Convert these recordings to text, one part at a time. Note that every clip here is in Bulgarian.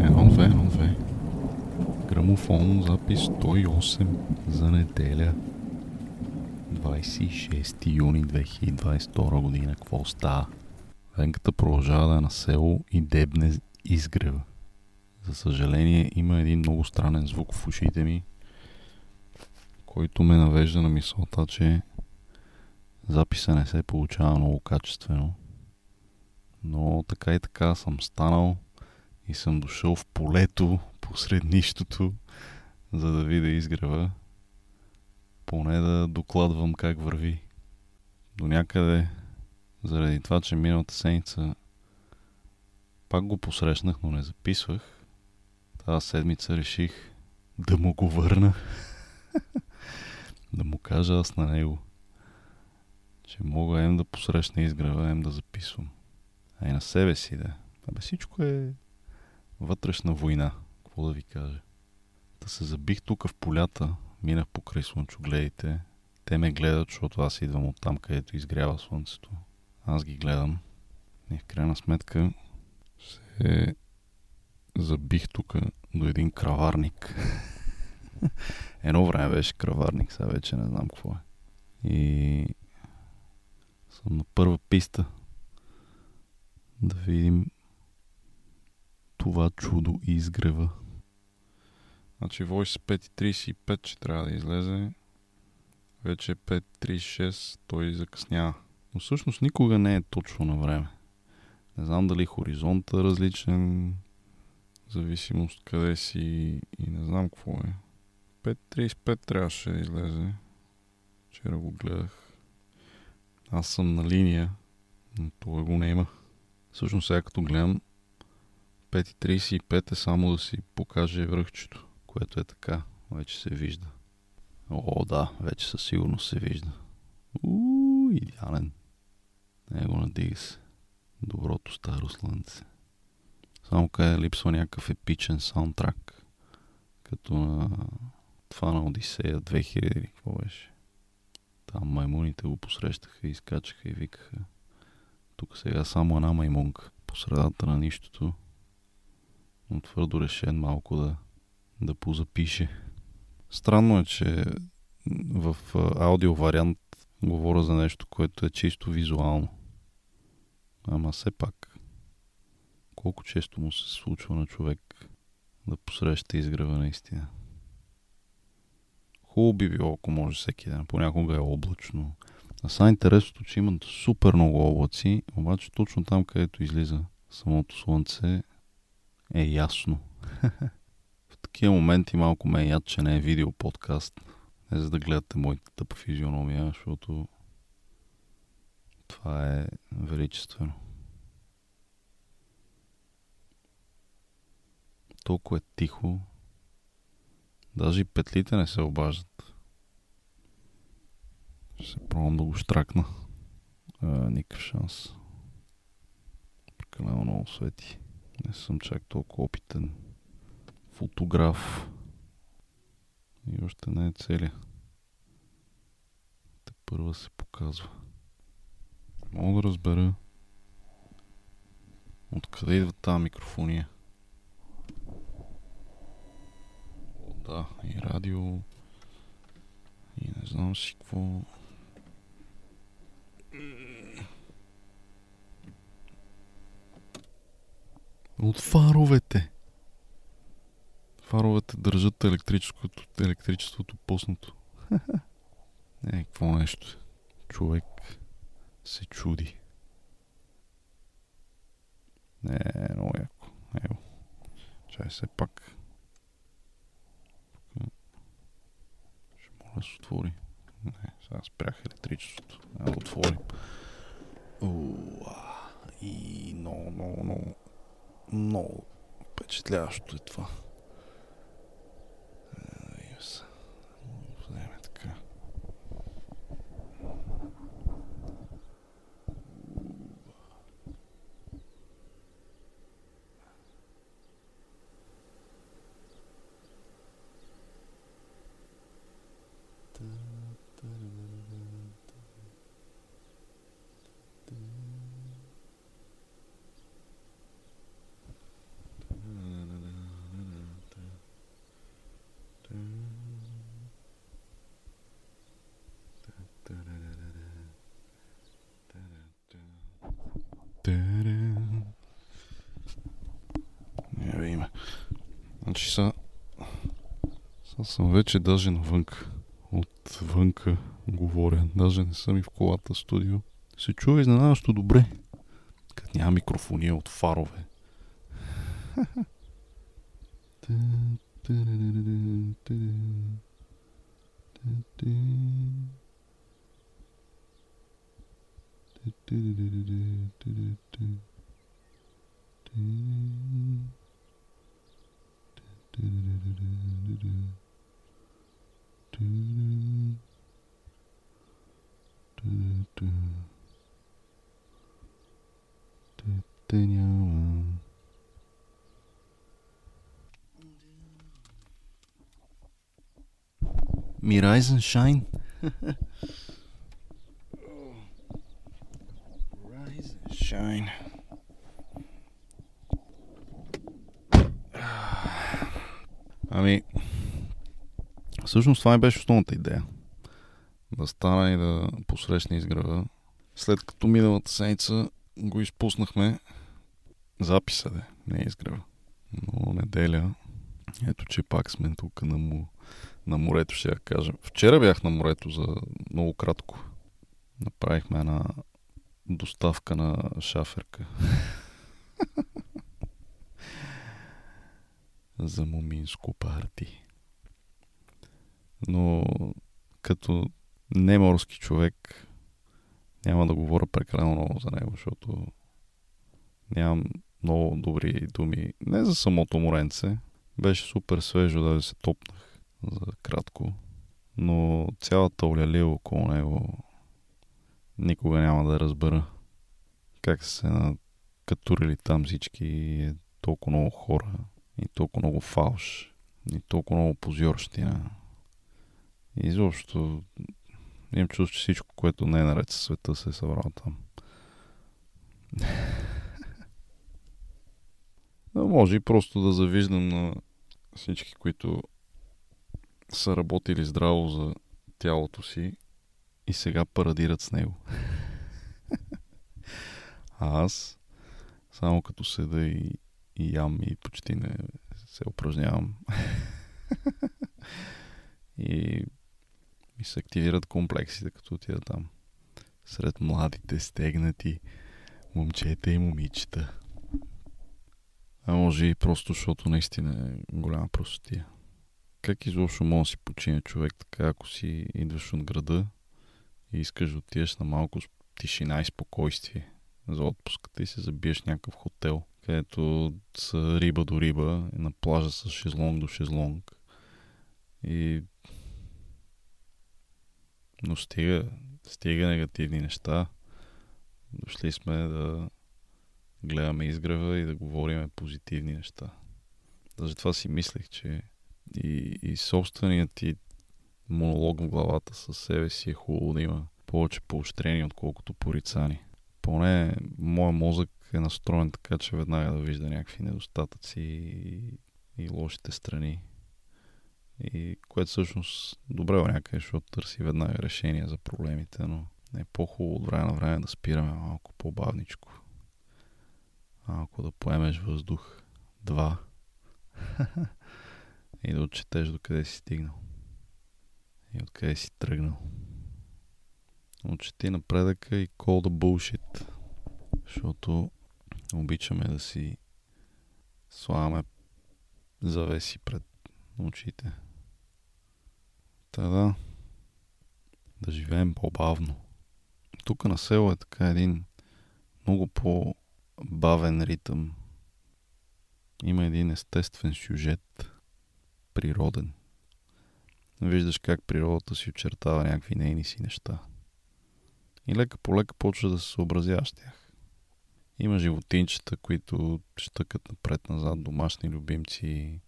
Едно. Грамофон, запис 108 за неделя. 26 юни 2022 година. Какво става? Венката продължава да е на село и дебне изгрева. За съжаление има един много странен звук в ушите ми, който ме навежда на мисълта, че записа не се получава много качествено. Но така и така съм станал и съм дошъл в полето посред нищото, за да видя изгрева. Поне да докладвам как върви. До някъде, заради това, че миналата седмица пак го посрещнах, но не записвах. Тази седмица реших да му го върна. да му кажа аз на него, че мога ем да посрещна изгрева, ем да записвам. А и на себе си да. Абе всичко е вътрешна война, какво да ви кажа. Да се забих тук в полята, минах покрай слънчогледите. Те ме гледат, защото аз идвам от там, където изгрява слънцето. Аз ги гледам. И в крайна сметка се забих тук до един краварник. Едно време беше краварник, сега вече не знам какво е. И съм на първа писта да видим това чудо изгрева. Значи Voice 5.35, че трябва да излезе. Вече е 5.36, той закъснява. Но всъщност никога не е точно на време. Не знам дали хоризонта е различен, зависимост къде си и не знам какво е. 5.35 трябваше да излезе. Вчера го гледах. Аз съм на линия, но това го няма. Всъщност сега като гледам 5.35 е само да си покаже връхчето, което е така. Вече се вижда. О, да, вече със сигурност се вижда. Ууу, идеален. Него надига се. Доброто старо слънце. Само къде липсва някакъв епичен саундтрак. Като на това на Одисея 2000 какво беше. Там маймуните го посрещаха изкачаха и викаха. Тук сега само една маймунка по средата на нищото. Но твърдо решен малко да, да позапише. Странно е, че в аудио вариант говоря за нещо, което е чисто визуално. Ама все пак, колко често му се случва на човек да посреща изгрева наистина. Хубаво би било, ако може всеки ден. Понякога е облачно. А са интересното, че имат супер много облаци, обаче точно там, където излиза самото слънце, е ясно. В такива моменти малко ме е яд, че не е видео подкаст. Не за да гледате моята тъпа физиономия, защото това е величествено. Толкова е тихо. Даже и петлите не се обаждат. Ще се пробвам да го штракна. А, никакъв шанс. Прекалено много свети. Не съм чак толкова опитен фотограф. И още не е целия. Те първа се показва. Мога да разбера откъде идва тази микрофония. Да, и радио. И не знам си какво. От фаровете. Фаровете държат електрическото, електричеството пуснато. Не, какво нещо. Човек се чуди. Не, много яко. Ево. Чай се пак. Ще мога да се отвори. Не, сега спрях електричеството. Да отворим. Уа. И много, много, много, много впечатляващо е това. Yes. Вземе така. Не видим. Значи са... Са съм вече даже навънка. Отвънка говоря. Даже не съм и в колата студио. Се чува изненадващо добре. Като няма микрофония от фарове. Те няма. Ми Rise and Shine. Shine. Ами, всъщност това ми беше основната идея. Да стана и да посрещне изгрева. След като миналата седмица го изпуснахме записа, де, не изгрева. Но неделя, ето че пак сме тук на, му, на морето, ще я кажа. Вчера бях на морето за много кратко. Направихме една доставка на шаферка. за моминско парти. Но като неморски човек няма да говоря прекалено много за него, защото нямам много добри думи. Не за самото моренце. Беше супер свежо да се топнах за кратко. Но цялата олялия около него никога няма да разбера как се накатурили там всички е толкова много хора и толкова много фалш и толкова много позорщина. И изобщо имам чувство, че всичко, което не е наред със света, се е събрало там. Но може и просто да завиждам на всички, които са работили здраво за тялото си и сега парадират с него. а аз само като седа и, и ям и почти не се упражнявам. и ми се активират комплексите, като отида там. Сред младите, стегнати момчета и момичета. А може и просто, защото наистина е голяма простотия. Как изобщо може да си почине човек така, ако си идваш от града и искаш да отидеш на малко тишина и спокойствие за отпуската и се забиеш някакъв хотел, където са риба до риба, на плажа с шезлонг до шезлонг. И... Но стига, стига негативни неща. Дошли сме да гледаме изгрева и да говориме позитивни неща. Даже това си мислех, че и, и собственият ти монолог в главата със себе си е хубаво да има повече поощрение, отколкото порицани. Поне моят мозък е настроен така, че веднага да вижда някакви недостатъци и, и лошите страни. И което всъщност добре някъде, защото търси веднага решение за проблемите, но е по-хубаво от време на време да спираме малко по-бавничко. Малко да поемеш въздух. Два. и да отчетеш докъде си стигнал. И откъде си тръгнал. Отчети напредъка и call the bullshit. Защото обичаме да си слагаме завеси пред очите. Та да, да живеем по-бавно. Тук на село е така един много по-бавен ритъм. Има един естествен сюжет, природен. Виждаш как природата си очертава някакви нейни си неща. И лека по лека почва да се съобразяваш тях. Има животинчета, които щъкат напред-назад, домашни любимци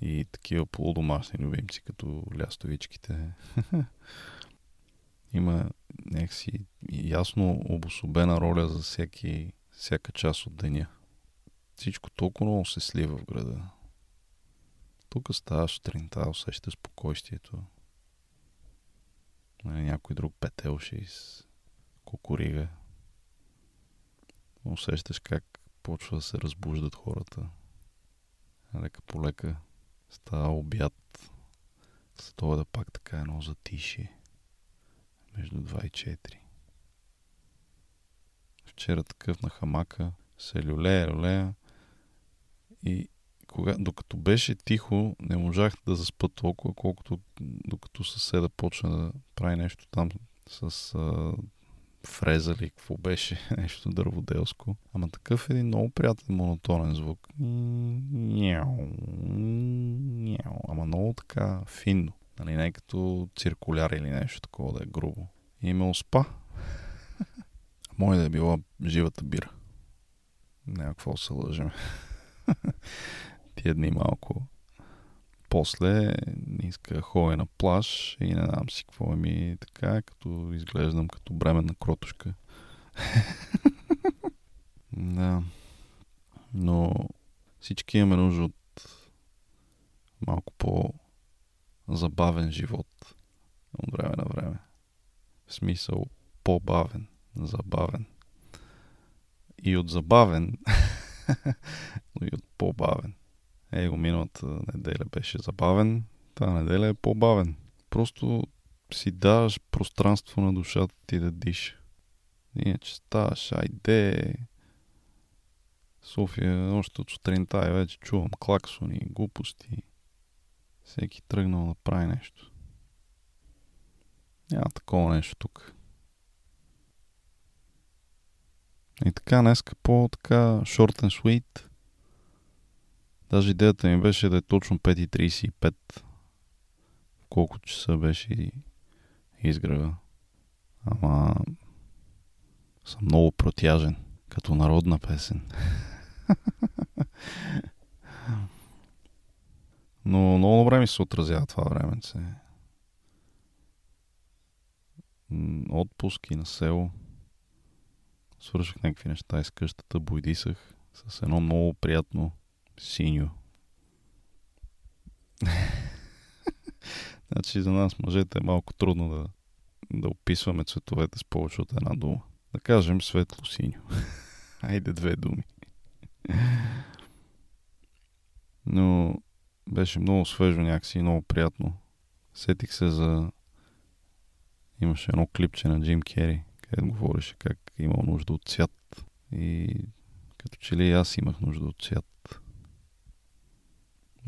и такива полудомашни любимци, като лястовичките. Има някакси ясно обособена роля за всеки, всяка част от деня. Всичко толкова много се слива в града. Тук ставаш сутринта, усеща спокойствието. Нали, някой друг петел ще из кукурига. усещаш как почва да се разбуждат хората. Лека по лека става обяд. Това да пак така едно затишие. Между 2 и 4. Вчера такъв на хамака се люлея, люлея и кога, докато беше тихо, не можах да заспа толкова, колкото докато съседа почна да прави нещо там с а, фреза ли, какво беше, нещо дърводелско. Ама такъв един много приятен монотонен звук. Няу, няу. Ама много така финно. Нали, не като циркуляр или нещо такова да е грубо. И ме успа. Може да е била живата бира. Няма какво се лъжим. Тия дни малко. После не иска ходя на плаж и не знам си какво ми така, като изглеждам като бременна кротушка. да. Но всички имаме нужда от малко по-забавен живот от време на време. В смисъл по-бавен, забавен. И от забавен, но и от по-бавен. Его, миналата неделя беше забавен, тази неделя е по-бавен. Просто си даваш пространство на душата ти да диша. Иначе ставаш, айде. София, още от сутринта и вече чувам клаксони, глупости. Всеки тръгнал да прави нещо. Няма такова нещо тук. И така, днеска по-така short and sweet. Даже идеята ми беше да е точно 5.35. В колко часа беше изгрева. Ама съм много протяжен, като народна песен. Но много добре ми се отразява това временце. Отпуски на село. Свърших някакви неща из къщата, бойдисах с едно много приятно синьо. значи за нас мъжете е малко трудно да, да описваме цветовете с повече от една дума. Да кажем светло синьо. Айде две думи. Но беше много свежо някакси, много приятно. Сетих се за... Имаше едно клипче на Джим Кери, където говореше как имал нужда от цвят. И като че ли аз имах нужда от цвят.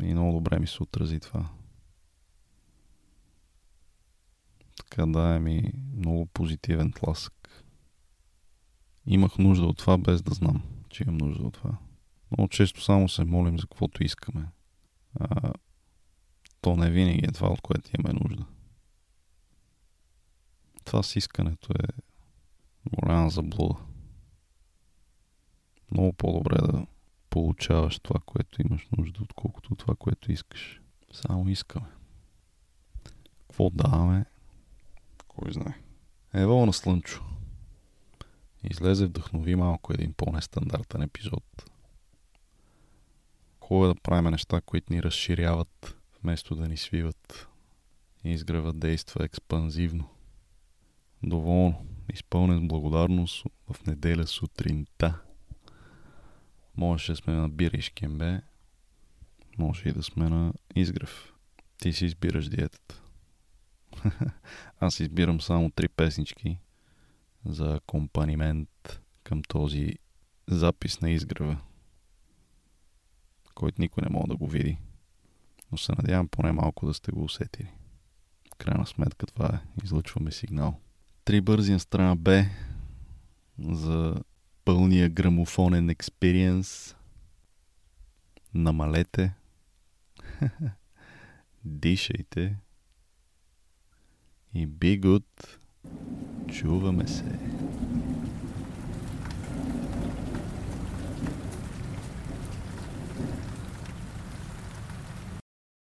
И много добре ми се отрази това. Така да, ми много позитивен тласък. Имах нужда от това, без да знам, че имам нужда от това. Много често само се молим за каквото искаме. А, то не винаги е това, от което имаме нужда. Това с искането е голяма заблуда. Много по-добре да получаваш това, което имаш нужда, отколкото това, което искаш. Само искаме. Какво даваме? Кой знае. Ево на Слънчо. Излезе вдъхнови малко един по-нестандартен епизод. Хубаво е да правим неща, които ни разширяват, вместо да ни свиват. И изгрева действа експанзивно. Доволно, изпълнен с благодарност в неделя сутринта. Можеше да сме на бира и шкембе, може и да сме на изгрев. Ти си избираш диетата. Аз избирам само три песнички за акомпанимент към този запис на изгрева, който никой не може да го види. Но се надявам поне малко да сте го усетили. В крайна сметка това е. Излъчваме сигнал. Три бързи на страна Б за пълния грамофонен експириенс. Намалете. Дишайте. И be good. Чуваме се.